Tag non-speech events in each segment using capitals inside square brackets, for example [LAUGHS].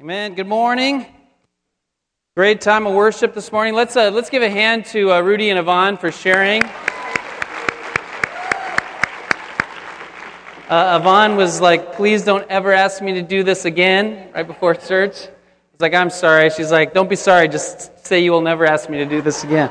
Amen. Good morning. Great time of worship this morning. Let's uh, let's give a hand to uh, Rudy and Yvonne for sharing. Uh, Yvonne was like, "Please don't ever ask me to do this again." Right before church, I was like, "I'm sorry." She's like, "Don't be sorry. Just say you will never ask me to do this again."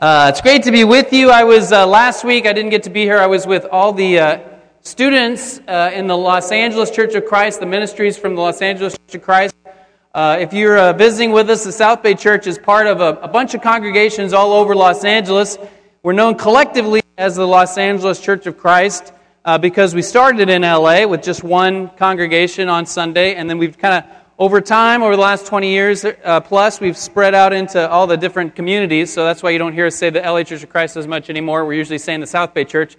Uh, it's great to be with you. I was uh, last week. I didn't get to be here. I was with all the uh, students uh, in the Los Angeles Church of Christ, the ministries from the Los Angeles Church of Christ. Uh, if you're uh, visiting with us, the South Bay Church is part of a, a, bunch of congregations all over Los Angeles. We're known collectively as the Los Angeles Church of Christ uh, because we started in LA with just one congregation on Sunday, and then we've kind of, over time, over the last 20 years uh, plus, we've spread out into all the different communities. So that's why you don't hear us say the LA Church of Christ as much anymore. We're usually saying the South Bay Church.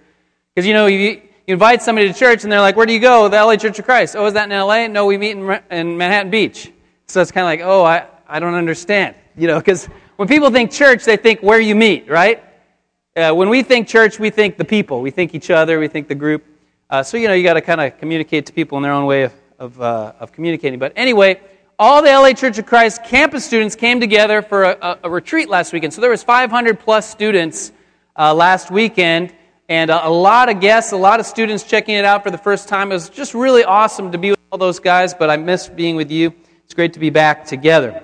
Because, you know, you, you invite somebody to church and they're like, Where do you go? The LA Church of Christ. Oh, is that in LA? No, we meet in, in Manhattan Beach. So it's kind of like, Oh, I, I don't understand. You know, because when people think church, they think where you meet, right? Uh, when we think church, we think the people. We think each other. We think the group. Uh, so, you know, you got to kind of communicate to people in their own way of, of, uh, of, communicating. But anyway, all the LA Church of Christ campus students came together for a, a, a retreat last weekend. So there was 500 plus students uh, last weekend and a, a lot of guests, a lot of students checking it out for the first time. It was just really awesome to be with all those guys, but I miss being with you. It's great to be back together.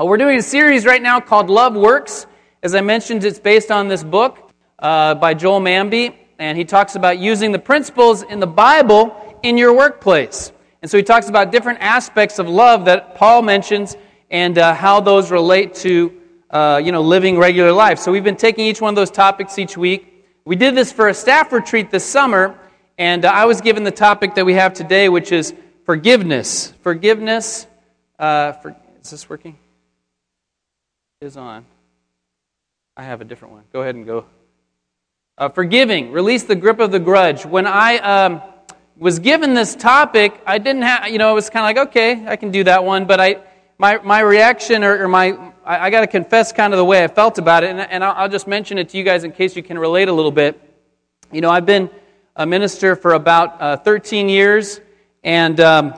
Uh, we're doing a series right now called Love Works. As I mentioned, it's based on this book uh, by Joel Manby, and he talks about using the principles in the Bible in your workplace. And so he talks about different aspects of love that Paul mentions and uh, how those relate to uh, you know living regular life. So we've been taking each one of those topics each week we did this for a staff retreat this summer, and uh, I was given the topic that we have today, which is forgiveness. Forgiveness. Uh, for, is this working? It is on. I have a different one. Go ahead and go. Uh, forgiving. Release the grip of the grudge. When I um, was given this topic, I didn't have, you know, it was kind of like, okay, I can do that one, but I, my, my reaction or, or my, I, I got to confess kind of the way I felt about it, and, and I'll, I'll, just mention it to you guys in case you can relate a little bit. You know, I've been a minister for about uh, 13 years, and, um,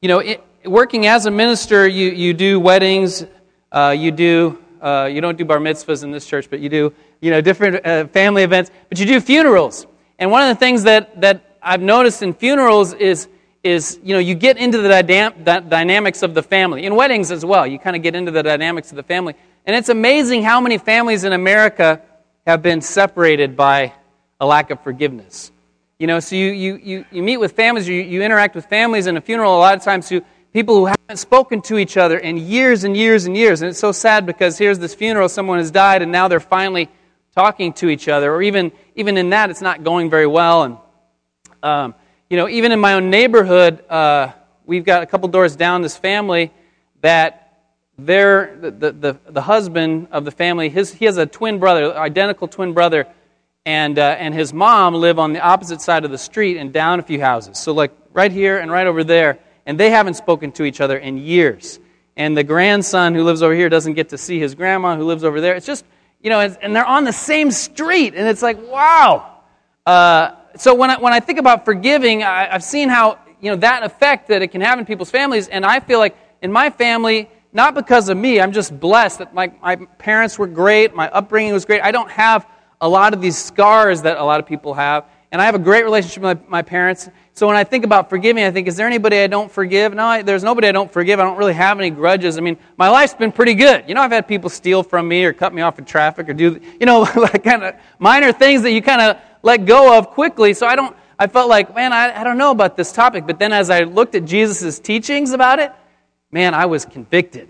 you know, it, working as a minister, you, you do weddings, uh, you do, uh, you don't do bar mitzvahs in this church, but you do, you know, different uh, family events, but you do funerals. And one of the things that, that I've noticed in funerals is is you know you get into the dynam- dynamics of the family. In weddings as well you kind of get into the dynamics of the family. And it's amazing how many families in america have been separated by a lack of forgiveness. You know so you, you, you, you meet with families you, you interact with families in a funeral a lot of times who people who haven't spoken to each other in years and years and years. And it's so sad because here's this funeral someone has died and now they're finally talking to each other. Or even even in that it's not going very well. And um, you know, even in my own neighborhood, uh, we've got a couple doors down this family that they're, the, the, the husband of the family, his, he has a twin brother, identical twin brother, and, uh, and his mom live on the opposite side of the street and down a few houses. So, like right here and right over there, and they haven't spoken to each other in years. And the grandson who lives over here doesn't get to see his grandma who lives over there. It's just, you know, and they're on the same street, and it's like, wow. Uh, so when I, when I think about forgiving, I, I've seen how, you know, that effect that it can have in people's families, and I feel like in my family, not because of me, I'm just blessed that my, my parents were great, my upbringing was great. I don't have a lot of these scars that a lot of people have, and I have a great relationship with my, my parents. So when I think about forgiving, I think, is there anybody I don't forgive? No, I, there's nobody I don't forgive. I don't really have any grudges. I mean, my life's been pretty good. You know, I've had people steal from me or cut me off in traffic or do, you know, [LAUGHS] like kind of minor things that you kind of let go of quickly. So I don't, I felt like, man, I, I don't know about this topic. But then as I looked at Jesus' teachings about it, man, I was convicted.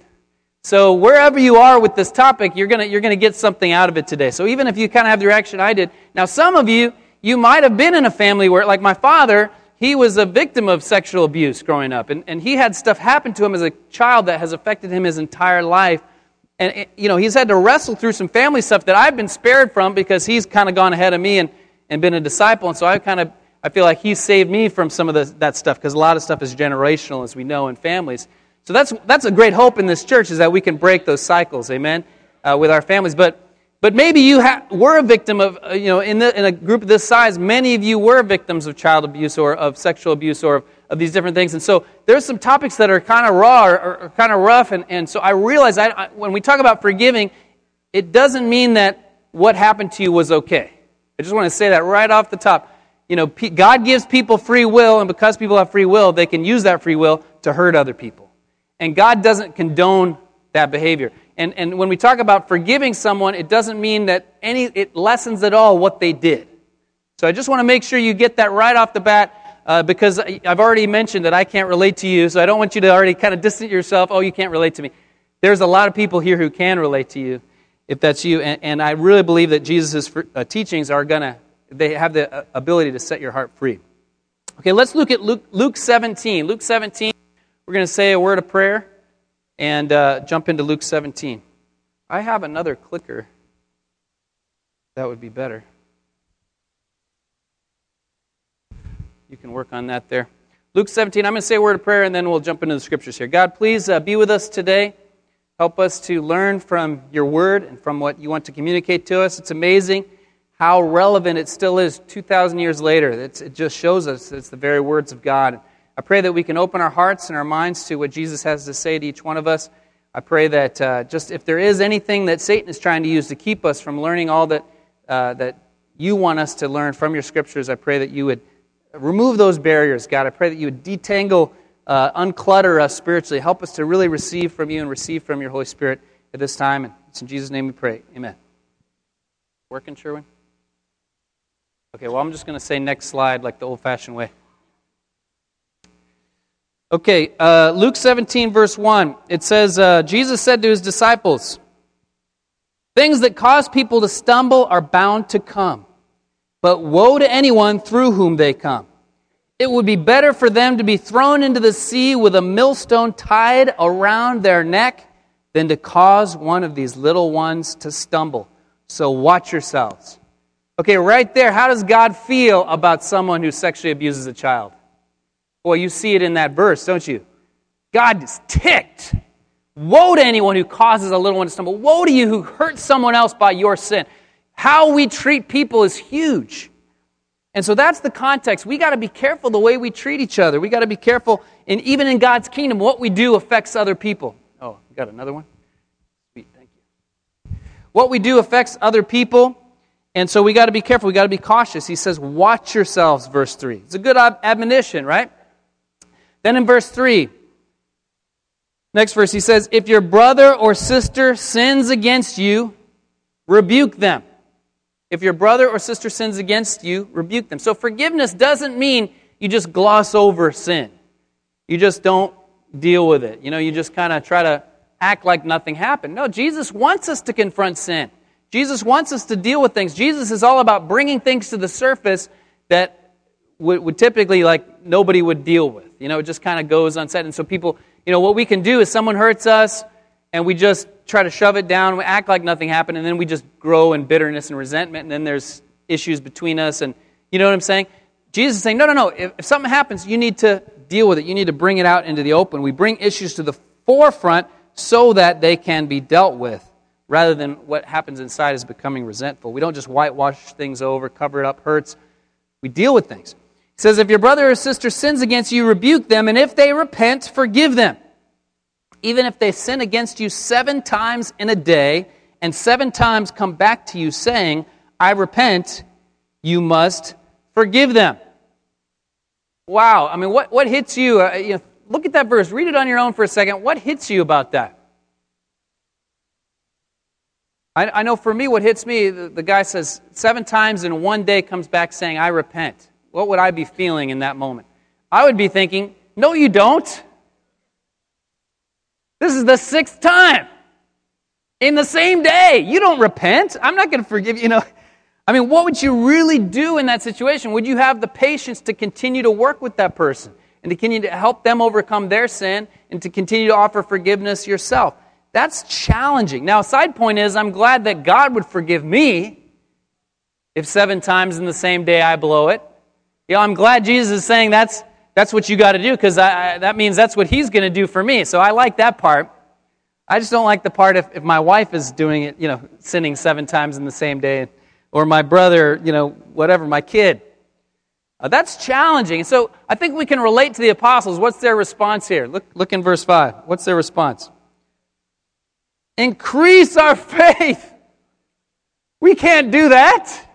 So wherever you are with this topic, you're gonna, you're gonna get something out of it today. So even if you kind of have the reaction I did, now some of you, you might have been in a family where, like my father, he was a victim of sexual abuse growing up. And, and he had stuff happen to him as a child that has affected him his entire life. And, you know, he's had to wrestle through some family stuff that I've been spared from because he's kind of gone ahead of me and and been a disciple. And so I kind of I feel like he saved me from some of the, that stuff because a lot of stuff is generational, as we know, in families. So that's that's a great hope in this church is that we can break those cycles, amen, uh, with our families. But but maybe you ha- were a victim of uh, you know in the, in a group of this size, many of you were victims of child abuse or of sexual abuse or of of these different things. And so there's some topics that are kind of raw or, or, or kind of rough. And, and so I realize I, I, when we talk about forgiving, it doesn't mean that what happened to you was okay. I just want to say that right off the top. You know, God gives people free will, and because people have free will, they can use that free will to hurt other people. And God doesn't condone that behavior. And, and when we talk about forgiving someone, it doesn't mean that any, it lessens at all what they did. So I just want to make sure you get that right off the bat. Uh, because I've already mentioned that I can't relate to you, so I don't want you to already kind of distance yourself. Oh, you can't relate to me. There's a lot of people here who can relate to you, if that's you. And, and I really believe that Jesus' uh, teachings are going to, they have the uh, ability to set your heart free. Okay, let's look at Luke, Luke 17. Luke 17, we're going to say a word of prayer and uh, jump into Luke 17. I have another clicker. That would be better. You can work on that there. Luke 17, I'm going to say a word of prayer and then we'll jump into the scriptures here. God, please uh, be with us today. Help us to learn from your word and from what you want to communicate to us. It's amazing how relevant it still is 2,000 years later. It's, it just shows us it's the very words of God. I pray that we can open our hearts and our minds to what Jesus has to say to each one of us. I pray that uh, just if there is anything that Satan is trying to use to keep us from learning all that, uh, that you want us to learn from your scriptures, I pray that you would remove those barriers, God. I pray that you would detangle, uh, unclutter us spiritually. Help us to really receive from you and receive from your Holy Spirit at this time. And it's in Jesus' name we pray. Amen. Working, Sherwin? Okay, well, I'm just going to say next slide like the old fashioned way. Okay, uh, Luke 17, verse 1. It says, uh, Jesus said to his disciples, Things that cause people to stumble are bound to come, but woe to anyone through whom they come. It would be better for them to be thrown into the sea with a millstone tied around their neck than to cause one of these little ones to stumble. So watch yourselves. Okay, right there, how does God feel about someone who sexually abuses a child? Well, you see it in that verse, don't you? God is ticked. Woe to anyone who causes a little one to stumble. Woe to you who hurt someone else by your sin. How we treat people is huge. And so that's the context. We got to be careful the way we treat each other. We got to be careful, and even in God's kingdom, what we do affects other people. Oh, you got another one? Sweet, thank you. What we do affects other people, and so we got to be careful. We got to be cautious. He says, "Watch yourselves," verse three. It's a good admonition, right? Then in verse 3, next verse, he says, If your brother or sister sins against you, rebuke them. If your brother or sister sins against you, rebuke them. So forgiveness doesn't mean you just gloss over sin. You just don't deal with it. You know, you just kind of try to act like nothing happened. No, Jesus wants us to confront sin. Jesus wants us to deal with things. Jesus is all about bringing things to the surface that would, would typically like nobody would deal with. You know, it just kind of goes unsaid. And so people, you know, what we can do is someone hurts us and we just try to shove it down, we act like nothing happened, and then we just grow in bitterness and resentment, and then there's issues between us. And you know what I'm saying? Jesus is saying, no, no, no. If, if something happens, you need to deal with it. You need to bring it out into the open. We bring issues to the forefront so that they can be dealt with rather than what happens inside is becoming resentful. We don't just whitewash things over, cover it up, hurts. We deal with things. He says, If your brother or sister sins against you, rebuke them, and if they repent, forgive them. Even if they sin against you seven times in a day, and seven times come back to you saying, I repent, you must forgive them. Wow. I mean, what, what hits you? Uh, you know, look at that verse. Read it on your own for a second. What hits you about that? I, I know for me, what hits me, the, the guy says, seven times in one day comes back saying, I repent what would I be feeling in that moment? I would be thinking, no, you don't. This is the sixth time in the same day. You don't repent. I'm not going to forgive you. Know, I mean, what would you really do in that situation? Would you have the patience to continue to work with that person and to continue to help them overcome their sin and to continue to offer forgiveness yourself? That's challenging. Now, side point is I'm glad that God would forgive me if seven times in the same day I blow it. You know, I'm glad Jesus is saying that's, that's what you got to do because that means that's what he's going to do for me. So I like that part. I just don't like the part if, if my wife is doing it, you know, sinning seven times in the same day, or my brother, you know, whatever, my kid. Uh, that's challenging. So I think we can relate to the apostles. What's their response here? Look, look in verse 5. What's their response? Increase our [LAUGHS] faith. We can't do that.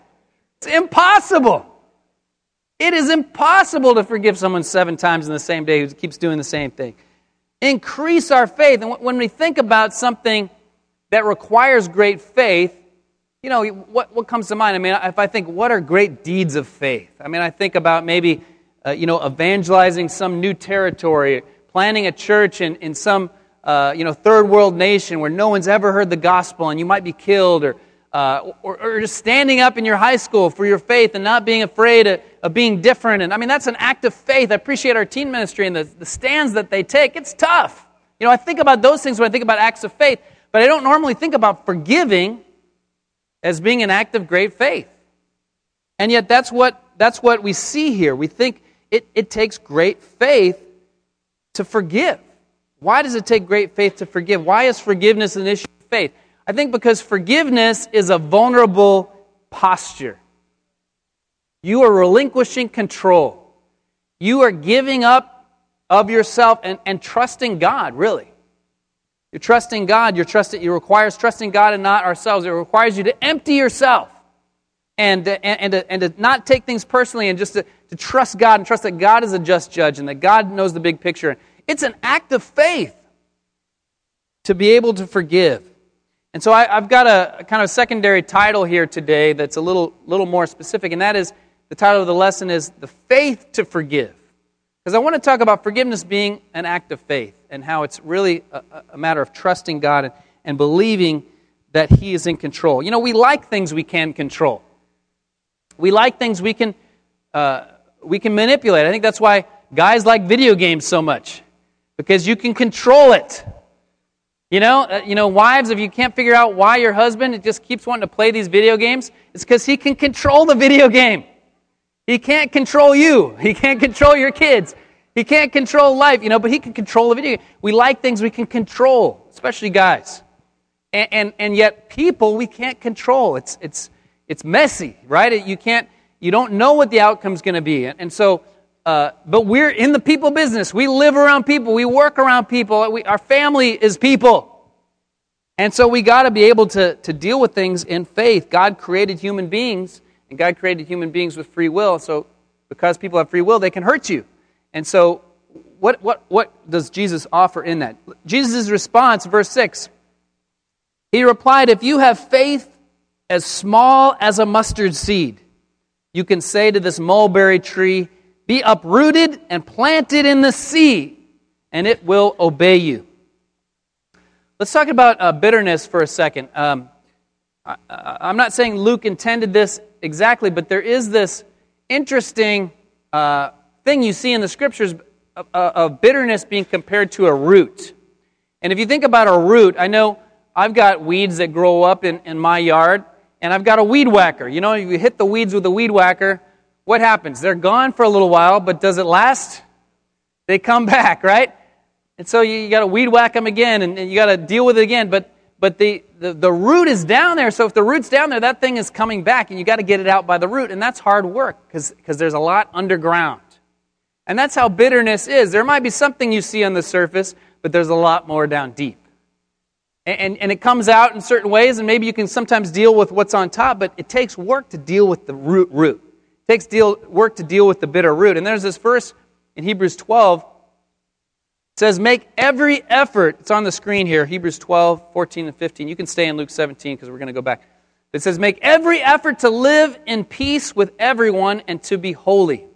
It's impossible. It is impossible to forgive someone seven times in the same day who keeps doing the same thing. Increase our faith. And when we think about something that requires great faith, you know, what, what comes to mind? I mean, if I think, what are great deeds of faith? I mean, I think about maybe, uh, you know, evangelizing some new territory, planting a church in, in some, uh, you know, third world nation where no one's ever heard the gospel and you might be killed, or, uh, or, or, just standing up in your high school for your faith and not being afraid of, of, being different. And I mean, that's an act of faith. I appreciate our teen ministry and the, the stands that they take. It's tough. You know, I think about those things when I think about acts of faith, but I don't normally think about forgiving as being an act of great faith. And yet, that's what, that's what we see here. We think it, it takes great faith to forgive. Why does it take great faith to forgive? Why is forgiveness an issue of faith? I think because forgiveness is a vulnerable posture. You are relinquishing control. You are giving up of yourself and, and trusting God, really. You're trusting God. You're trusting, it requires trusting God and not ourselves. It requires you to empty yourself and, uh, and, and, to, and to not take things personally and just to, to trust God and trust that God is a just judge and that God knows the big picture. It's an act of faith to be able to forgive. And so I, have got a, a, kind of secondary title here today that's a little, little more specific, and that is the title of the lesson is The Faith to Forgive. Because I want to talk about forgiveness being an act of faith and how it's really a, a matter of trusting God and, and believing that He is in control. You know, we like things we can control. We like things we can uh, we can manipulate. I think that's why guys like video games so much because you can control it. You know, uh, you know, wives, if you can't figure out why your husband just keeps wanting to play these video games, it's because he can control the video game. He can't control you. He can't control your kids. He can't control life, you know, but he can control the video. We like things we can control, especially guys. And, and, and yet people we can't control. It's, it's, it's messy, right? You can't, you don't know what the outcome's going to be. And, and so, uh, but we're in the people business. We live around people. We work around people. We, our family is people. And so we got to be able to, to deal with things in faith. God created human beings and God created human beings with free will, so because people have free will, they can hurt you. And so, what, what, what does Jesus offer in that? Jesus' response, verse 6, he replied, If you have faith as small as a mustard seed, you can say to this mulberry tree, Be uprooted and planted in the sea, and it will obey you. Let's talk about uh, bitterness for a second. Um, I, am not saying Luke intended this exactly, but there is this interesting uh, thing you see in the scriptures of, of bitterness being compared to a root. And if you think about a root, I know I've got weeds that grow up in, in my yard, and I've got a weed whacker. You know, you hit the weeds with a weed whacker, what happens? They're gone for a little while, but does it last? They come [LAUGHS] back, right? And so you, you got to weed whack them again, and, and you got to deal with it again. But but the, the, the, root is down there. So if the root's down there, that thing is coming back, and you got to get it out by the root. And that's hard work because there's a lot underground. And that's how bitterness is. There might be something you see on the surface, but there's a lot more down deep. And, and, it comes out in certain ways, and maybe you can sometimes deal with what's on top, but it takes work to deal with the root root. It takes deal, work to deal with the bitter root. And there's this verse in Hebrews 12 says, Make every effort. It's on the screen here, Hebrews 12, 14, and 15. You can stay in Luke 17 because we're going to go back. It says, Make every effort to live in peace with everyone and to be holy.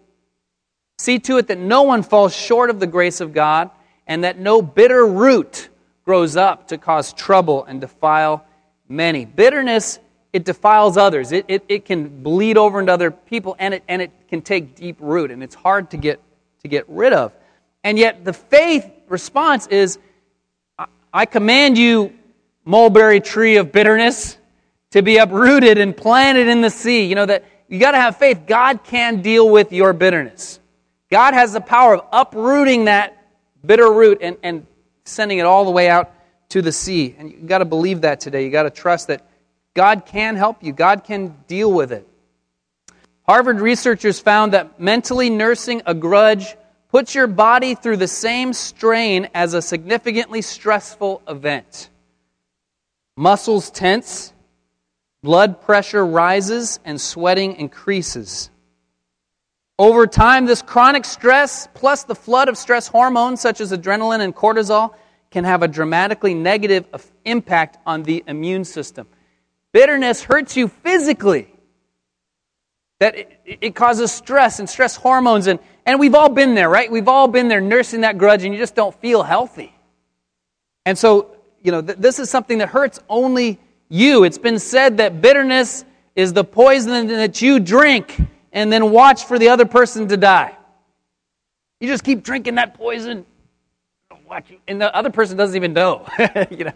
See to it that no one falls short of the grace of God and that no bitter root grows up to cause trouble and defile many. Bitterness, it defiles others. It, it, it can bleed over into other people and it, and it can take deep root and it's hard to get, to get rid of. And yet the faith response is I command you, mulberry tree of bitterness, to be uprooted and planted in the sea. You know that you got to have faith. God can deal with your bitterness. God has the power of uprooting that bitter root and, and sending it all the way out to the sea. And you got to believe that today. You got to trust that God can help you, God can deal with it. Harvard researchers found that mentally nursing a grudge puts your body through the same strain as a significantly stressful event. Muscles tense, blood pressure rises, and sweating increases. Over time, this chronic stress, plus the flood of stress hormones such as adrenaline and cortisol, can have a dramatically negative impact on the immune system. Bitterness hurts you physically. That it, it, causes stress and stress hormones, and, and we've all been there, right? We've all been there nursing that grudge, and you just don't feel healthy. And so, you know, th- this is something that hurts only you. It's been said that bitterness is the poison that you drink and then watch for the other person to die. You just keep drinking that poison, watching, and the other person doesn't even know. [LAUGHS] you know,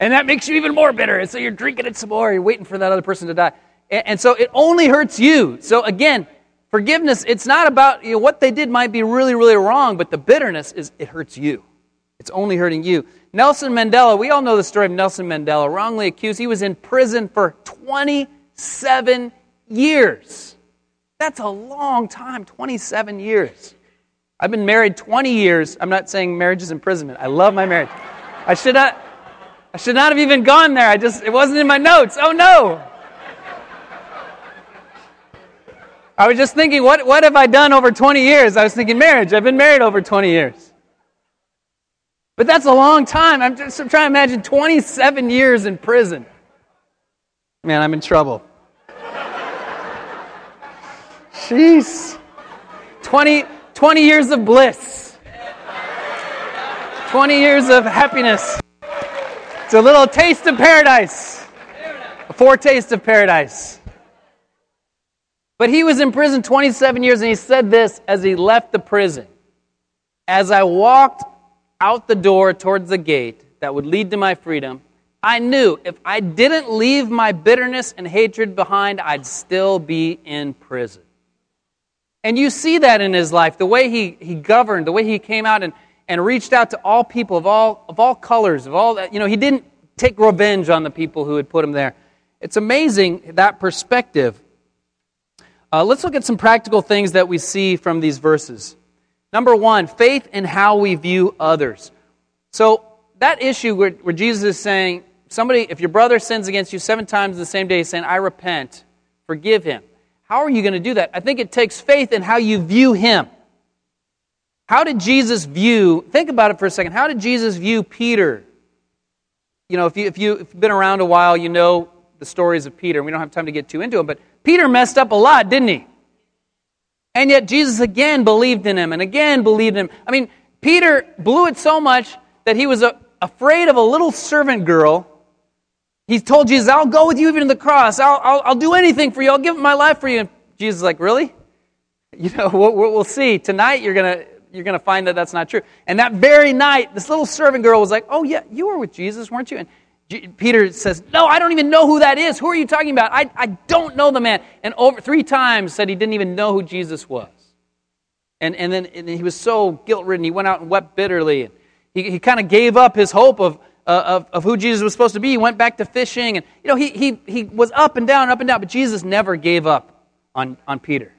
and that makes you even more bitter. And so you're drinking it some more. You're waiting for that other person to die, and, so it only hurts you. So again, forgiveness. It's not about you know, what they did might be really, really wrong, but the bitterness is it hurts you. It's only hurting you. Nelson Mandela. We all know the story of Nelson Mandela. Wrongly accused, he was in prison for 27 years. That's a long time, 27 years. I've been married 20 years. I'm not saying marriage is imprisonment. I love my marriage. I should not I should not have even gone there. I just it wasn't in my notes. Oh no. I was just thinking, what, what have I done over 20 years? I was thinking marriage. I've been married over 20 years. But that's a long time. I'm just I'm trying to imagine 27 years in prison. Man, I'm in trouble. Jeez. 20, 20 years of bliss. 20 years of happiness. It's a little taste of paradise. A foretaste of paradise. But he was in prison 27 years and he said this as he left the prison. As I walked out the door towards the gate that would lead to my freedom, I knew if I didn't leave my bitterness and hatred behind, I'd still be in prison. And you see that in his life, the way he, he governed, the way he came out and, and reached out to all people of all, of all colors, of all that. You know, he didn't take revenge on the people who had put him there. It's amazing that perspective. Uh, let's look at some practical things that we see from these verses. Number one, faith in how we view others. So, that issue where, where Jesus is saying, somebody, if your brother sins against you seven times in the same day, saying, I repent, forgive him. How are you going to do that? I think it takes faith in how you view him. How did Jesus view, think about it for a second, how did Jesus view Peter? You know, if, you, if, you, have been around a while, you know the stories of Peter. We don't have time to get too into them, but Peter messed up a lot, didn't he? And yet Jesus again believed in him and again believed in him. I mean, Peter blew it so much that he was a, afraid of a little servant girl he told Jesus, I'll go with you even to the cross. I'll, I'll, I'll do anything for you. I'll give my life for you. And Jesus is like, really? You know, [LAUGHS] we'll, we'll see. Tonight you're going to you're going to find that that's not true. And that very night, this little servant girl was like, oh, yeah, you were with Jesus, weren't you? And Peter says, no, I don't even know who that is. Who are you talking about? I, I don't know the man. And over three times said he didn't even know who Jesus was. And, and then and he was so guilt ridden, he went out and wept bitterly. And he, he kind of gave up his hope of, uh, of, of who Jesus was supposed to be. He went back to fishing. And, you know, he, he, he was up and down, up and down, but Jesus never gave up on, on Peter.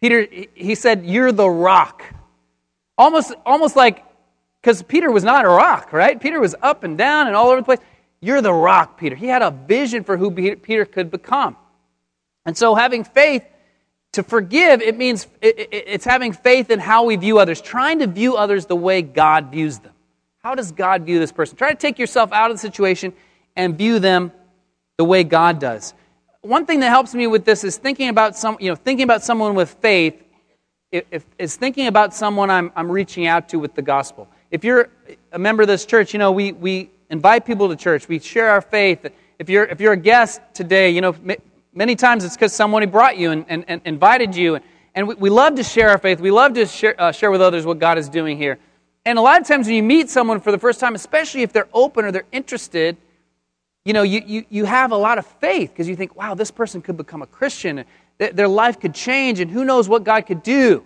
Peter, he said, You're the rock. Almost, almost like, because Peter was not a rock, right? Peter was up and down and all over the place. You're the rock, Peter. He had a vision for who Peter could become. And so having faith to forgive, it means it's having faith in how we view others, trying to view others the way God views them. How does God view this person? Try to take yourself out of the situation and view them the way God does. One thing that helps me with this is thinking about some, you know, thinking about someone with faith if, is thinking about someone I'm, I'm reaching out to with the gospel. If you're a member of this church, you know, we, we invite people to church. We share our faith. If you're, if you're a guest today, you know, many times it's because someone who brought you and, and, and invited you. And, and we, we, love to share our faith. We love to share, uh, share with others what God is doing here. And a lot of times when you meet someone for the first time, especially if they're open or they're interested, you know, you, you, you have a lot of faith because you think, wow, this person could become a Christian. Their life could change, and who knows what God could do.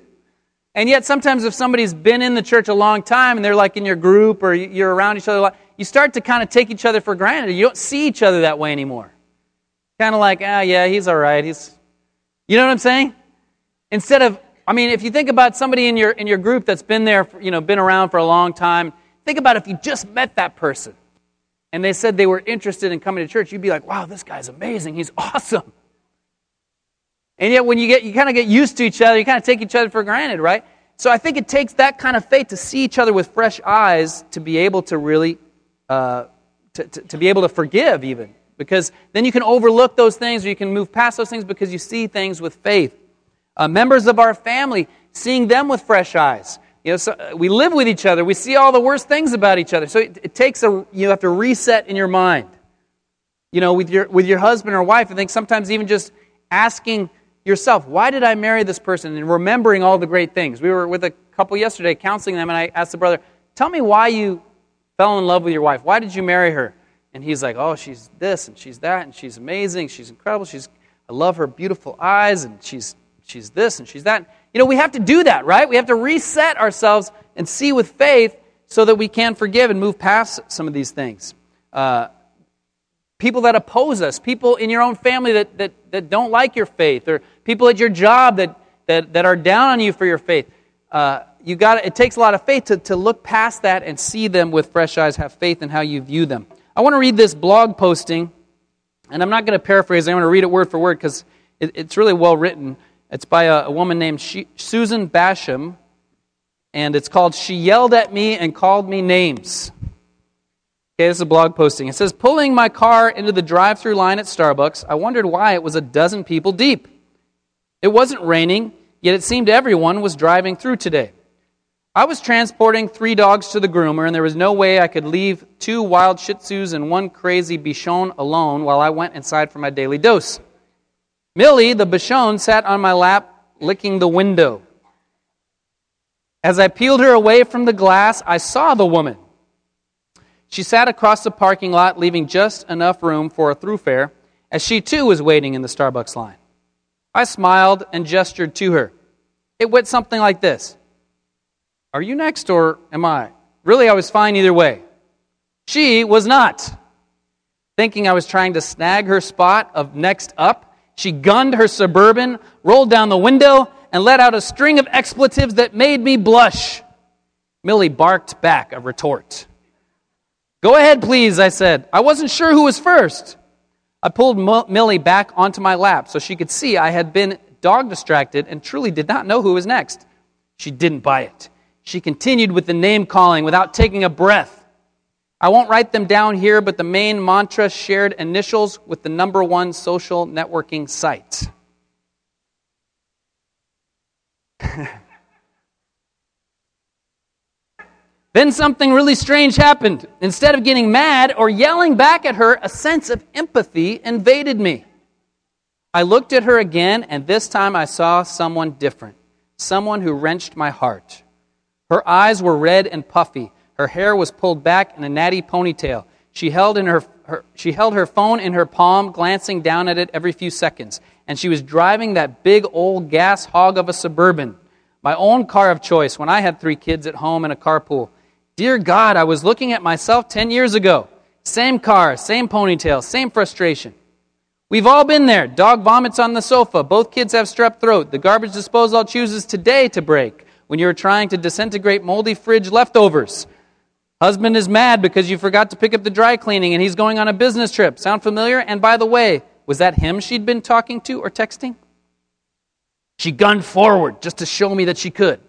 And yet, sometimes if somebody's been in the church a long time and they're like in your group or you're around each other, you start to kind of take each other for granted. You don't see each other that way anymore. Kind of like, ah, oh, yeah, he's all right. He's, You know what I'm saying? Instead of, I mean, if you think about somebody in your, in your group that's been there, for, you know, been around for a long time, think about if you just met that person and they said they were interested in coming to church, you'd be like, wow, this guy's amazing. He's awesome. And yet, when you get, you kind of get used to each other, you kind of take each other for granted, right? So I think it takes that kind of faith to see each other with fresh eyes to be able to really, uh, to, to, to be able to forgive even. Because then you can overlook those things or you can move past those things because you see things with faith. Uh, members of our family, seeing them with fresh eyes. You know, so uh, we live with each other. We see all the worst things about each other. So it, it takes a, you have to reset in your mind. You know, with your, with your husband or wife, I think sometimes even just asking yourself, why did I marry this person? And remembering all the great things. We were with a couple yesterday counseling them, and I asked the brother, tell me why you fell in love with your wife. Why did you marry her? And he's like, oh, she's this and she's that, and she's amazing. She's incredible. She's, I love her beautiful eyes, and she's, she's this and she's that. You know, we have to do that, right? We have to reset ourselves and see with faith so that we can forgive and move past some of these things. Uh, people that oppose us, people in your own family that, that, that don't like your faith, or people at your job that, that, that are down on you for your faith. Uh, you got it takes a lot of faith to, to look past that and see them with fresh eyes, have faith in how you view them. I want to read this blog posting, and I'm not going to paraphrase, I'm going to read it word for word because it, it's really well written. It's by a, a woman named she, Susan Basham, and it's called She Yelled at Me and Called Me Names. Okay, this is a blog posting. It says, Pulling my car into the drive through line at Starbucks, I wondered why it was a dozen people deep. It wasn't raining, yet it seemed everyone was driving through today. I was transporting three dogs to the groomer, and there was no way I could leave two wild Shih Tzus and one crazy Bichon alone while I went inside for my daily dose. Millie, the Bichon, sat on my lap, licking the window. As I peeled her away from the glass, I saw the woman. She sat across the parking lot, leaving just enough room for a throughfare, as she too was waiting in the Starbucks line. I smiled and gestured to her. It went something like this Are you next or am I? Really, I was fine either way. She was not. Thinking I was trying to snag her spot of next up, she gunned her suburban, rolled down the window, and let out a string of expletives that made me blush. Millie barked back a retort. Go ahead, please, I said. I wasn't sure who was first. I pulled Millie back onto my lap so she could see I had been dog distracted and truly did not know who was next. She didn't buy it. She continued with the name calling without taking a breath. I won't write them down here, but the main mantra shared initials with the number one social networking site. [LAUGHS] Then something really strange happened. Instead of getting mad or yelling back at her, a sense of empathy invaded me. I looked at her again, and this time I saw someone different, someone who wrenched my heart. Her eyes were red and puffy. Her hair was pulled back in a natty ponytail. She held, in her, her, she held her phone in her palm, glancing down at it every few seconds. And she was driving that big old gas hog of a Suburban, my own car of choice when I had three kids at home in a carpool. Dear God, I was looking at myself 10 years ago. Same car, same ponytail, same frustration. We've all been there. Dog vomits on the sofa. Both kids have strep throat. The garbage disposal chooses today to break when you're trying to disintegrate moldy fridge leftovers. Husband is mad because you forgot to pick up the dry cleaning and he's going on a business trip. Sound familiar? And by the way, was that him she'd been talking to or texting? She gunned forward just to show me that she could.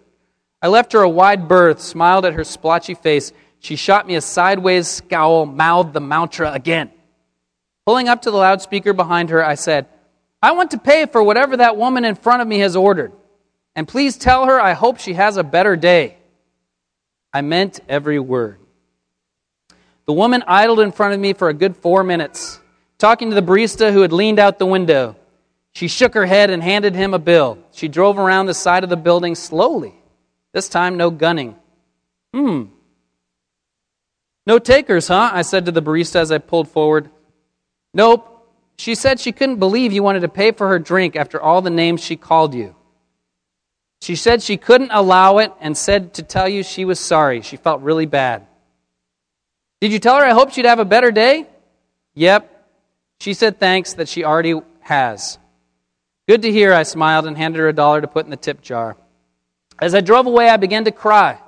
I left her a wide berth, smiled at her splotchy face. She shot me a sideways scowl, mouthed the mantra again. Pulling up to the loudspeaker behind her, I said, I want to pay for whatever that woman in front of me has ordered. And please tell her I hope she has a better day. I meant every word. The woman idled in front of me for a good four minutes, talking to the barista who had leaned out the window. She shook her head and handed him a bill. She drove around the side of the building slowly this time, no gunning. Hmm. No takers, huh? I said to the barista as I pulled forward. Nope. She said she couldn't believe you wanted to pay for her drink after all the names she called you. She said she couldn't allow it and said to tell you she was sorry. She felt really bad. Did you tell her I hoped she'd have a better day? Yep. She said thanks that she already has. Good to hear, I smiled and handed her a dollar to put in the tip jar. As I drove away, I began to cry.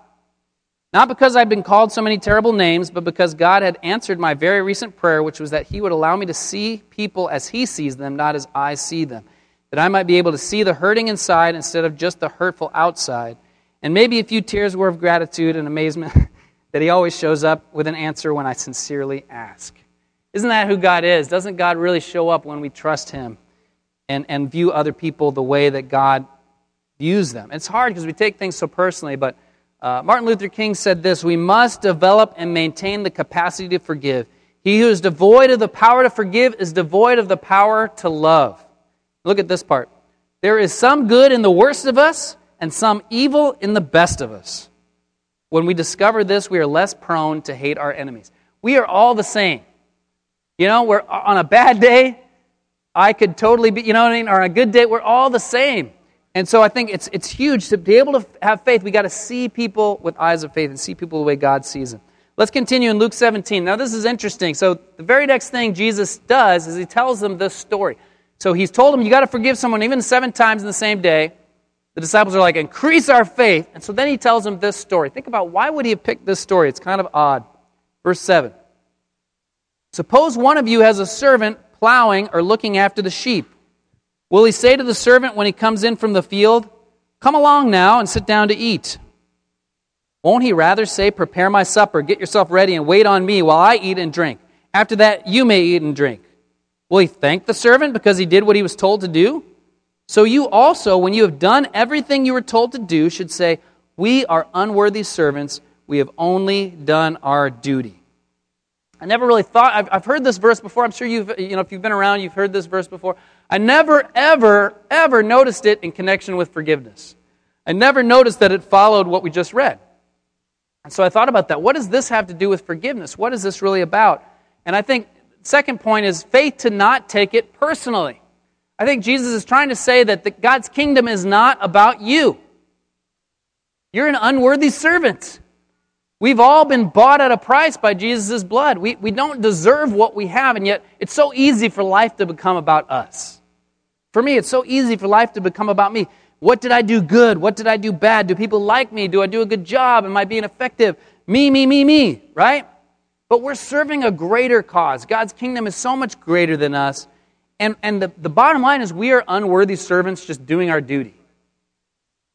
Not because I'd been called so many terrible names, but because God had answered my very recent prayer, which was that He would allow me to see people as He sees them, not as I see them. That I might be able to see the hurting inside instead of just the hurtful outside. And maybe a few tears were of gratitude and amazement [LAUGHS] that He always shows up with an answer when I sincerely ask. Isn't that who God is? Doesn't God really show up when we trust Him and, and view other people the way that God views them? It's hard because we take things so personally, but uh, Martin Luther King said this We must develop and maintain the capacity to forgive. He who is devoid of the power to forgive is devoid of the power to love. Look at this part. There is some good in the worst of us and some evil in the best of us. When we discover this, we are less prone to hate our enemies. We are all the same. You know, we're on a bad day, I could totally be, you know what I mean? Or on a good day, we're all the same. And so I think it's, it's huge to be able to have faith. We got to see people with eyes of faith and see people the way God sees them. Let's continue in Luke 17. Now, this is interesting. So, the very next thing Jesus does is he tells them this story. So, he's told them, you got to forgive someone even seven times in the same day. The disciples are like, increase our faith. And so then he tells them this story. Think about why would he have picked this story? It's kind of odd. Verse 7. Suppose one of you has a servant plowing or looking after the sheep. Will he say to the servant when he comes in from the field, Come along now and sit down to eat? Won't he rather say, Prepare my supper, get yourself ready, and wait on me while I eat and drink? After that, you may eat and drink. Will he thank the servant because he did what he was told to do? So you also, when you have done everything you were told to do, should say, We are unworthy servants. We have only done our duty. I never really thought, I've, I've heard this verse before. I'm sure you've, you know, if you've been around, you've heard this verse before. I never, ever, ever noticed it in connection with forgiveness. I never noticed that it followed what we just read. And so I thought about that. What does this have to do with forgiveness? What is this really about? And I think second point is faith to not take it personally. I think Jesus is trying to say that the, God's kingdom is not about you. You're an unworthy servant. We've all been bought at a price by Jesus' blood. We, we don't deserve what we have, and yet it's so easy for life to become about us. For me, it's so easy for life to become about me. What did I do good? What did I do bad? Do people like me? Do I do a good job? Am I being effective? Me, me, me, me, right? But we're serving a greater cause. God's kingdom is so much greater than us. And, and the, the bottom line is we are unworthy servants just doing our duty.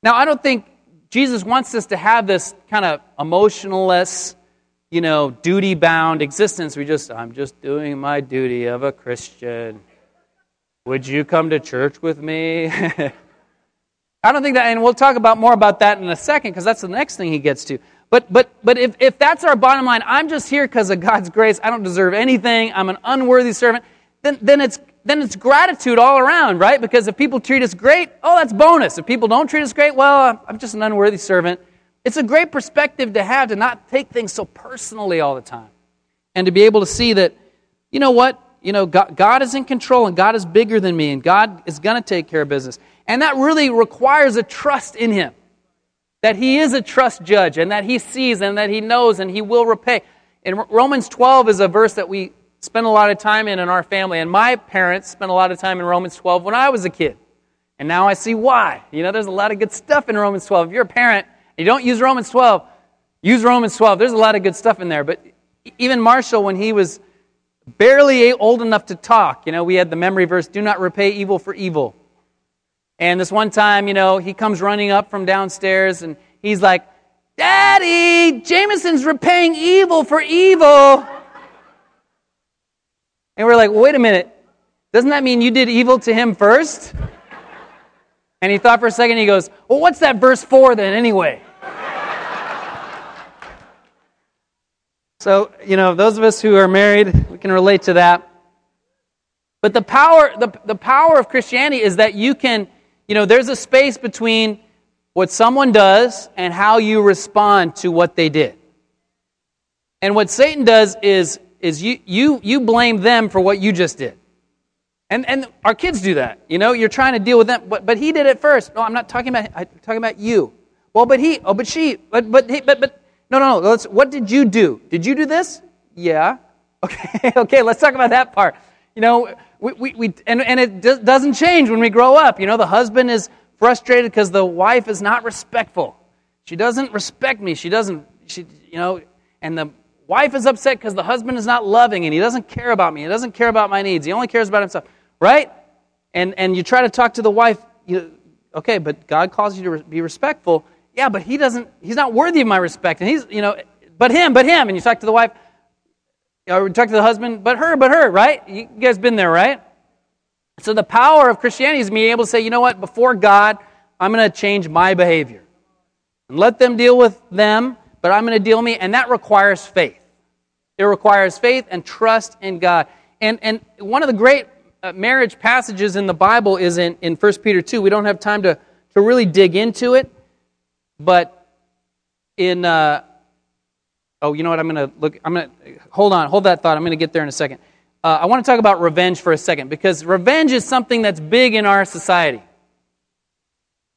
Now, I don't think Jesus wants us to have this kind of emotionless, you know, duty bound existence. We just, I'm just doing my duty of a Christian. Would you come to church with me? [LAUGHS] I don't think that, and we'll talk about more about that in a second because that's the next thing he gets to. But, but, but if, if that's our bottom line, I'm just here because of God's grace. I don't deserve anything. I'm an unworthy servant. Then, then, it's, then it's gratitude all around, right? Because if people treat us great, oh, that's bonus. If people don't treat us great, well, I'm just an unworthy servant. It's a great perspective to have to not take things so personally all the time and to be able to see that, you know what? You know, God, God is in control and God is bigger than me and God is going to take care of business. And that really requires a trust in Him. That He is a trust judge and that He sees and that He knows and He will repay. And Romans 12 is a verse that we spend a lot of time in in our family. And my parents spent a lot of time in Romans 12 when I was a kid. And now I see why. You know, there's a lot of good stuff in Romans 12. If you're a parent and you don't use Romans 12, use Romans 12. There's a lot of good stuff in there. But even Marshall, when he was barely old enough to talk. You know, we had the memory verse, do not repay evil for evil. And this one time, you know, he comes running up from downstairs and he's like, Daddy, Jameson's repaying evil for evil. And we're like, wait a minute. Doesn't that mean you did evil to him first? And he thought for a second, he goes, Well, what's that verse for then, anyway? So, you know, those of us who are married, we can relate to that. But the power, the, the power of Christianity is that you can, you know, there's a space between what someone does and how you respond to what they did. And what Satan does is, is you, you, you blame them for what you just did. And, and our kids do that. You know, you're trying to deal with them, but, but he did it first. No, I'm not talking about, I'm talking about you. Well, but he, oh, but she, but, but, he, but, but no, no, no. Let's, what did you do? Did you do this? Yeah. [LAUGHS] Okay, okay, let's talk about that part. you know, we, we, we and, and it do, doesn't change when we grow up. You know, the husband is frustrated because the wife is not respectful. She doesn't respect me. She doesn't, she, you know, and the wife is upset because the husband is not loving and he doesn't care about me. He doesn't care about my needs. He only cares about himself, right? And, and you try to talk to the wife, you, okay, but God calls you to be respectful. Yeah, but he doesn't, he's not worthy of my respect. And he's, you know, but him, but him. And you talk to the wife, or you talk to the husband, but her, but her, right? You guys been there, right? So the power of Christianity is being able to say, you know what, before God, I'm going to change my behavior. And let them deal with them, but I'm going to deal with me. And that requires faith. It requires faith and trust in God. And, and one of the great uh, marriage passages in the Bible is in, in 1 Peter 2. We don't have time to, to really dig into it, but in, uh, oh, you know what? I'm going to look, I'm going to, hold on, hold that thought. I'm going to get there in a second. Uh, I want to talk about revenge for a second because revenge is something that's big in our society.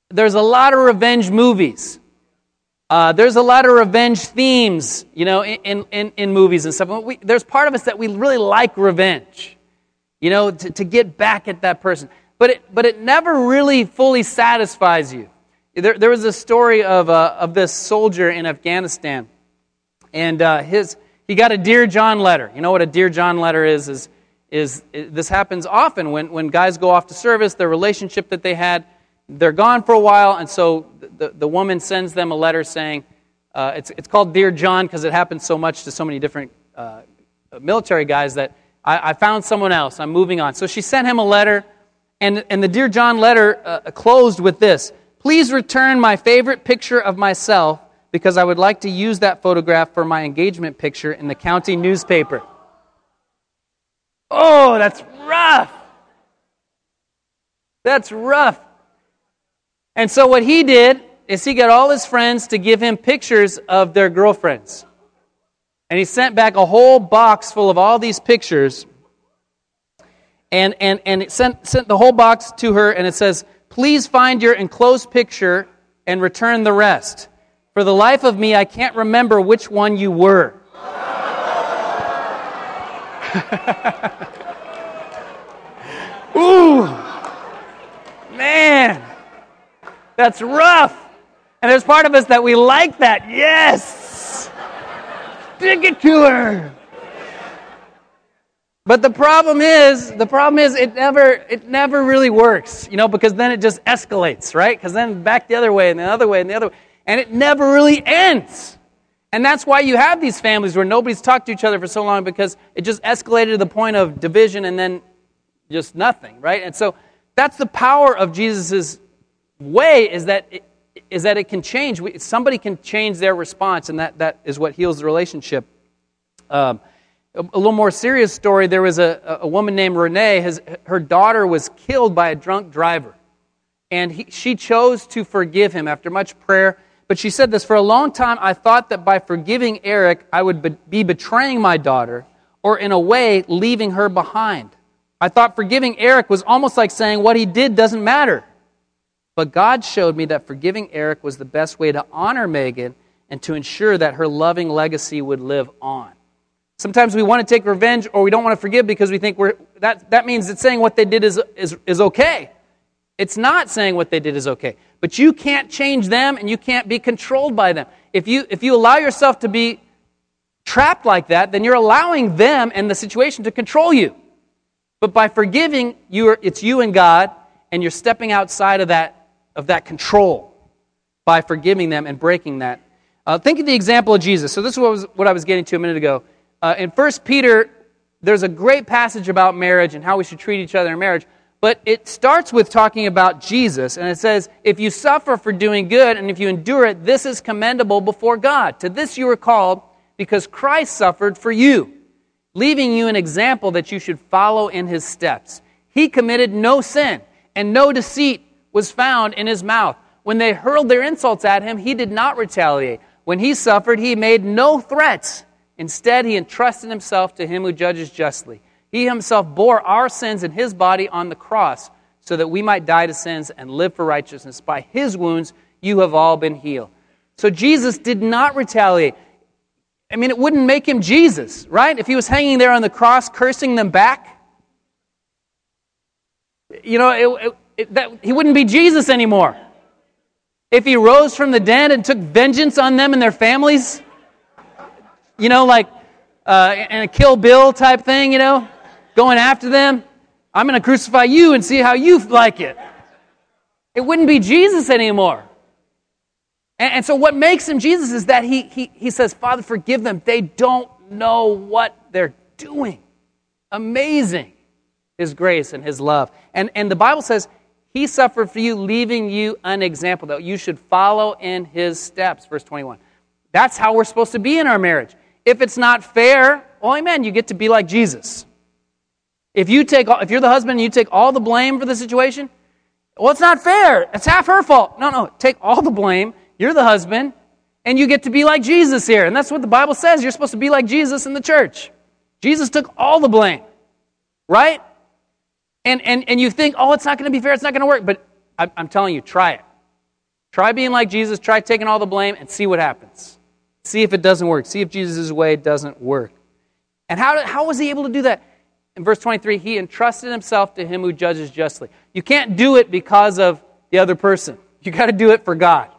There's a lot of revenge movies. Uh, there's a lot of revenge themes, you know, in, in, in movies and stuff. We, there's part of us that we really like revenge you know, to, to get back at that person. But it, but it never really fully satisfies you. There, there was a story of, uh, of this soldier in Afghanistan, and uh, his, he got a Dear John letter. You know what a Dear John letter is? Is, is, is this happens often when, when guys go off to service, their relationship that they had, they're gone for a while, and so the, the woman sends them a letter saying, uh, it's, it's called Dear John because it happens so much to so many different uh, military guys that I, I, found someone else. I'm moving on. So she sent him a letter, and, and the Dear John letter uh, closed with this Please return my favorite picture of myself because I would like to use that photograph for my engagement picture in the county newspaper. Oh, that's rough. That's rough. And so what he did is he got all his friends to give him pictures of their girlfriends. And he sent back a whole box full of all these pictures. And, and, and it sent, sent the whole box to her, and it says, Please find your enclosed picture and return the rest. For the life of me, I can't remember which one you were. [LAUGHS] Ooh, man, that's rough. And there's part of us that we like that. Yes. Stick it to her. But the problem is, the problem is it never it never really works, you know, because then it just escalates, right? Because then back the other way and the other way and the other way. And it never really ends. And that's why you have these families where nobody's talked to each other for so long because it just escalated to the point of division and then just nothing, right? And so that's the power of Jesus' way is that it, is that it can change. Somebody can change their response, and that, that is what heals the relationship. Um, a, a, little more serious story there was a, a woman named Renee. His, her daughter was killed by a drunk driver. And he, she chose to forgive him after much prayer. But she said this For a long time, I thought that by forgiving Eric, I would be, be betraying my daughter, or in a way, leaving her behind. I thought forgiving Eric was almost like saying what he did doesn't matter. But God showed me that forgiving Eric was the best way to honor Megan and to ensure that her loving legacy would live on. Sometimes we want to take revenge or we don't want to forgive because we think we're, that, that means it's saying what they did is, is, is okay. It's not saying what they did is okay. But you can't change them and you can't be controlled by them. If you, if you allow yourself to be trapped like that, then you're allowing them and the situation to control you. But by forgiving, you are, it's you and God, and you're stepping outside of that of that control by forgiving them and breaking that. Uh, think of the example of Jesus. So, this is was, what I was getting to a minute ago. Uh, in 1 Peter, there's a great passage about marriage and how we should treat each other in marriage, but it starts with talking about Jesus, and it says, If you suffer for doing good, and if you endure it, this is commendable before God. To this you are called, because Christ suffered for you, leaving you an example that you should follow in his steps. He committed no sin, and no deceit was found in his mouth. When they hurled their insults at him, he did not retaliate. When he suffered, he made no threats. Instead, he entrusted himself to him who judges justly. He himself bore our sins in his body on the cross so that we might die to sins and live for righteousness. By his wounds, you have all been healed. So Jesus did not retaliate. I mean, it wouldn't make him Jesus, right? If he was hanging there on the cross cursing them back, You know, it, it, it, that, he wouldn't be Jesus anymore. If he rose from the dead and took vengeance on them and their families, you know, like uh, in a Kill Bill type thing, you know, going after them, I'm going to crucify you and see how you like it. It wouldn't be Jesus anymore. And, and so, what makes him Jesus is that he, he, he says, Father, forgive them. They don't know what they're doing. Amazing, his grace and his love. And, and the Bible says, He suffered for you, leaving you an example that you should follow in His steps. Verse 21. That's how we're supposed to be in our marriage. If it's not fair, well, amen, you get to be like Jesus. If, you take, if you're the husband and you take all the blame for the situation, well, it's not fair. It's half her fault. No, no, take all the blame. You're the husband, and you get to be like Jesus here. And that's what the Bible says. You're supposed to be like Jesus in the church. Jesus took all the blame, right? And, and, and you think, oh, it's not going to be fair, it's not going to work. But I, I'm telling you, try it. Try being like Jesus, try taking all the blame, and see what happens. See if it doesn't work. See if Jesus' way doesn't work. And how, how was he able to do that? In verse 23, he entrusted himself to him who judges justly. You can't do it because of the other person, you got to do it for God.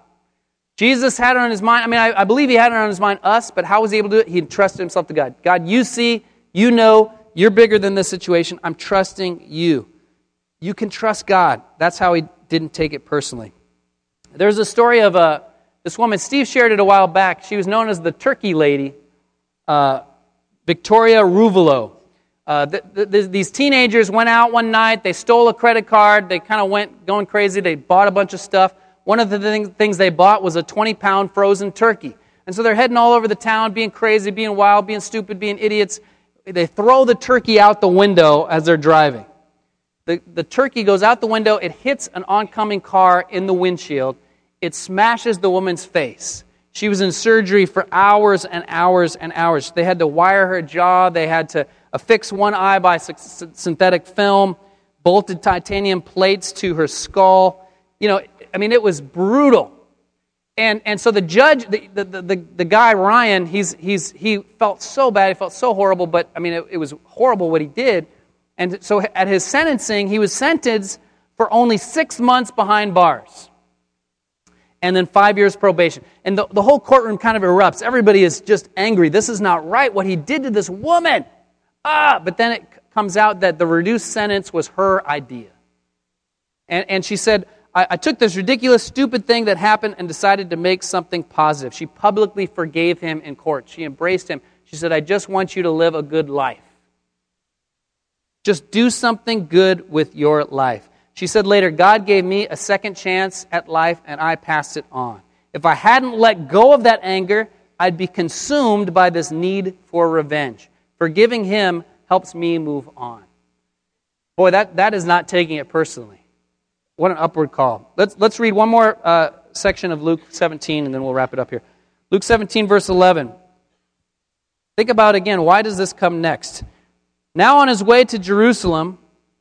Jesus had it on his mind. I mean, I, I, believe he had it on his mind, us, but how was he able to do it? He entrusted himself to God. God, you see, you know, you're bigger than this situation. I'm trusting you. You can trust God. That's how he didn't take it personally. There's a story of a, this woman, Steve shared it a while back. She was known as the Turkey Lady, uh, Victoria Ruvolo. Uh, the, the, these teenagers went out one night, they stole a credit card, they kind of went going crazy, they bought a bunch of stuff. One of the things, things they bought was a 20 pound frozen turkey. And so they're heading all over the town, being crazy, being wild, being stupid, being idiots. They throw the turkey out the window as they're driving. The, the turkey goes out the window, it hits an oncoming car in the windshield, it smashes the woman's face. She was in surgery for hours and hours and hours. They had to wire her jaw, they had to affix one eye by synthetic film, bolted titanium plates to her skull. You know, I mean, it was brutal. And, and so the judge, the, the, the, the guy, Ryan, he's, he's, he felt so bad, he felt so horrible, but I mean, it, it was horrible what he did. And so at his sentencing, he was sentenced for only six months behind bars and then five years probation. And the, the whole courtroom kind of erupts. Everybody is just angry. This is not right what he did to this woman. Ah, but then it comes out that the reduced sentence was her idea. And, and she said, I, I took this ridiculous, stupid thing that happened and decided to make something positive. She publicly forgave him in court. She embraced him. She said, I just want you to live a good life. Just do something good with your life. She said later, God gave me a second chance at life and I passed it on. If I hadn't let go of that anger, I'd be consumed by this need for revenge. Forgiving him helps me move on. Boy, that, that is not taking it personally. What an upward call. Let's, let's read one more uh, section of Luke 17 and then we'll wrap it up here. Luke 17, verse 11. Think about again, why does this come next? Now, on his way to Jerusalem,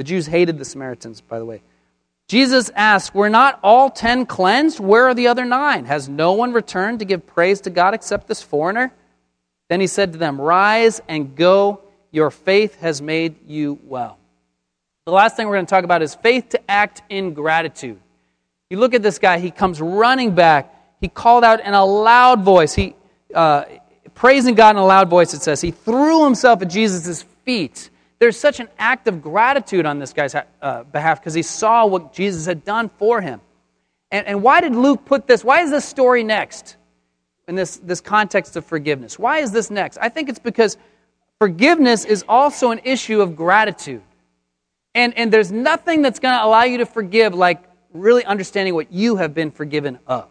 The Jews hated the Samaritans, by the way. Jesus asked, Were not all ten cleansed? Where are the other nine? Has no one returned to give praise to God except this foreigner? Then he said to them, Rise and go. Your faith has made you well. The last thing we're going to talk about is faith to act in gratitude. You look at this guy, he comes running back. He called out in a loud voice. He, uh, praising God in a loud voice, it says. He threw himself at Jesus' feet. There's such an act of gratitude on this guy's uh, behalf because he saw what Jesus had done for him. And, and why did Luke put this? Why is this story next in this, this context of forgiveness? Why is this next? I think it's because forgiveness is also an issue of gratitude. And, and there's nothing that's going to allow you to forgive like really understanding what you have been forgiven of.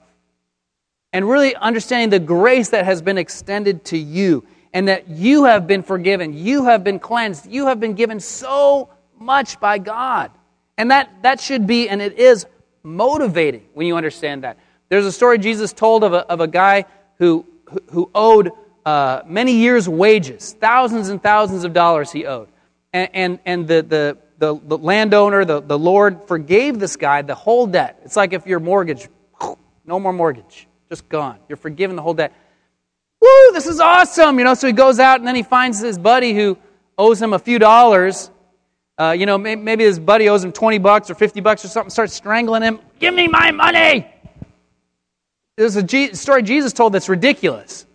And really understanding the grace that has been extended to you and that you have been forgiven, you have been cleansed, you have been given so much by God. And that, that should be, and it is, motivating when you understand that. There's a story Jesus told of a, of a guy who, who owed uh, many years' wages, thousands and thousands of dollars he owed. And, and, and the, the, the, the landowner, the, the Lord, forgave this guy the whole debt. It's like if your mortgage, no more mortgage, just gone. You're forgiven the whole debt. Woo, this is awesome. You know, so he goes out and then he finds his buddy who owes him a few dollars. Uh, you know, maybe his buddy owes him 20 bucks or 50 bucks or something, starts strangling him. Give me my money. There's a G- story Jesus told that's ridiculous.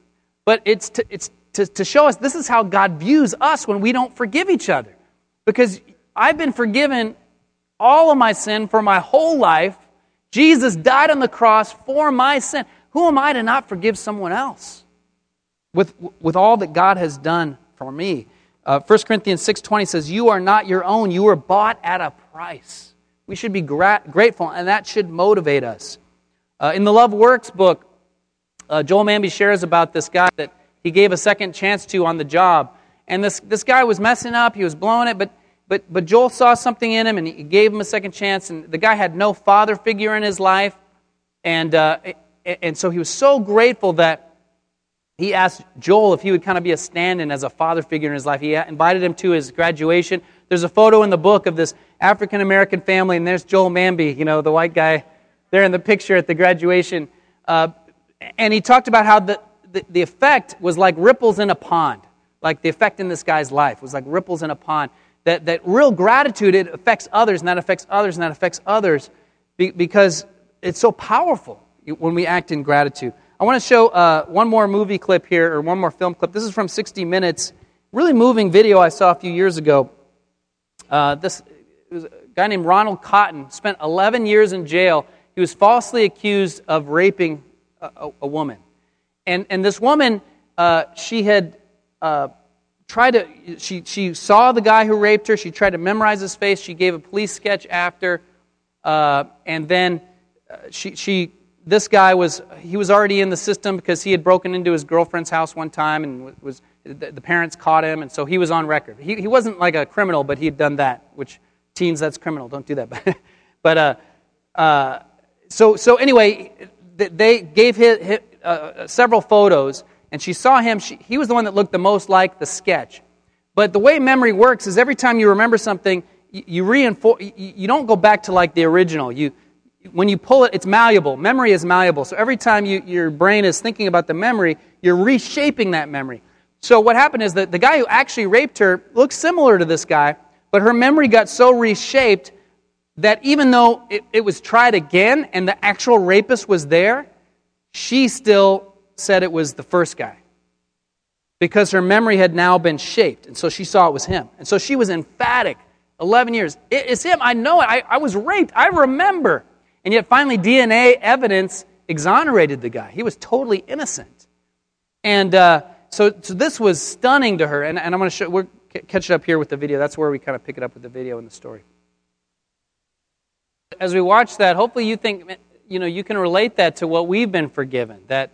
But it's, to, it's to, to show us this is how God views us when we don't forgive each other. Because I've been forgiven all of my sin for my whole life. Jesus died on the cross for my sin. Who am I to not forgive someone else with, with all that God has done for me? Uh, 1 Corinthians 6.20 says, You are not your own. You were bought at a price. We should be gra- grateful, and that should motivate us. Uh, in the Love Works book, uh, Joel Manby shares about this guy that he gave a second chance to on the job. And this, this guy was messing up, he was blowing it, but, but, but Joel saw something in him and he gave him a second chance. And the guy had no father figure in his life. And, uh, and so he was so grateful that he asked Joel if he would kind of be a stand in as a father figure in his life. He invited him to his graduation. There's a photo in the book of this African American family, and there's Joel Manby, you know, the white guy there in the picture at the graduation. Uh, and he talked about how the, the, the effect was like ripples in a pond. Like the effect in this guy's life was like ripples in a pond. That, that real gratitude, it affects others, and that affects others, and that affects others because it's so powerful when we act in gratitude. I want to show uh, one more movie clip here, or one more film clip. This is from 60 Minutes. Really moving video I saw a few years ago. Uh, this was a guy named Ronald Cotton spent 11 years in jail. He was falsely accused of raping a, a, a woman. And, and this woman, uh, she had uh, tried to, she, she saw the guy who raped her. She tried to memorize his face. She gave a police sketch after. Uh, and then uh, she, she, this guy was, he was already in the system because he had broken into his girlfriend's house one time and was, the, parents caught him. And so he was on record. He, he wasn't like a criminal, but he had done that, which teens, that's criminal. Don't do that. [LAUGHS] but, uh, uh, so, so anyway, they gave his, uh, several photos, and she saw him. She, he was the one that looked the most like the sketch. But the way memory works is every time you remember something, you, you reinforce. You, you don't go back to like the original. You, when you pull it, it's malleable. Memory is malleable. So every time you, your brain is thinking about the memory, you're reshaping that memory. So what happened is that the guy who actually raped her looks similar to this guy, but her memory got so reshaped that even though it, it was tried again and the actual rapist was there, she still said it was the first guy because her memory had now been shaped. And so she saw it was him. And so she was emphatic 11 years. it's him. I know it. I, I was raped. I remember. And yet finally, DNA evidence exonerated the guy. He was totally innocent. And uh, so, so this was stunning to her. And, and I'm going to show, we're catch it up here with the video. That's where we kind of pick it up with the video and the story. As we watch that, hopefully you think, you know, you can relate that to what we've been forgiven, that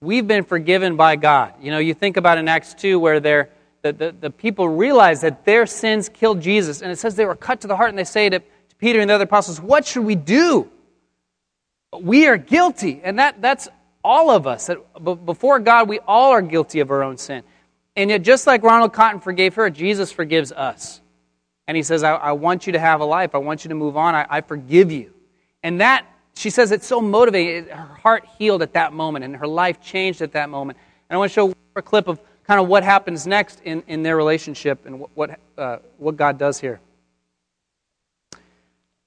we've been forgiven by God. You know, you think about in Acts 2 where they're, the, the, the people realize that their sins killed Jesus. And it says they were cut to the heart, and they say to, to Peter and the other apostles, What should we do? We are guilty. And that, that's all of us. Before God, we all are guilty of our own sin. And yet, just like Ronald Cotton forgave her, Jesus forgives us. And he says, I, I want you to have a life. I want you to move on. I, I forgive you. And that she says it's so motivating. Her heart healed at that moment, and her life changed at that moment. And I want to show a clip of kind of what happens next in, in their relationship and what, what, uh, what God does here.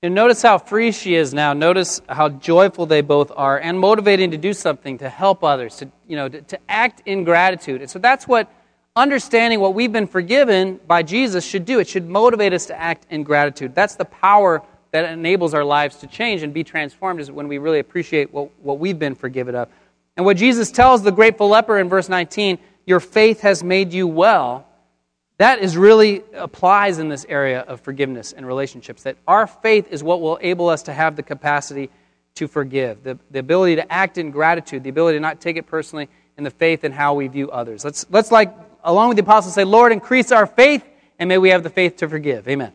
Notice how free she is now. Notice how joyful they both are and motivating to do something, to help others, to, you know, to, to act in gratitude. And so that's what understanding what we've been forgiven by Jesus should do. It should motivate us to act in gratitude. That's the power that enables our lives to change and be transformed is when we really appreciate what, what we've been forgiven of. And what Jesus tells the grateful leper in verse 19, your faith has made you well, that is really applies in this area of forgiveness and relationships. That our faith is what will enable us to have the capacity to forgive, the, the ability to act in gratitude, the ability to not take it personally, and the faith in how we view others. Let's, let's like, along with the apostles, say, Lord, increase our faith, and may we have the faith to forgive. Amen.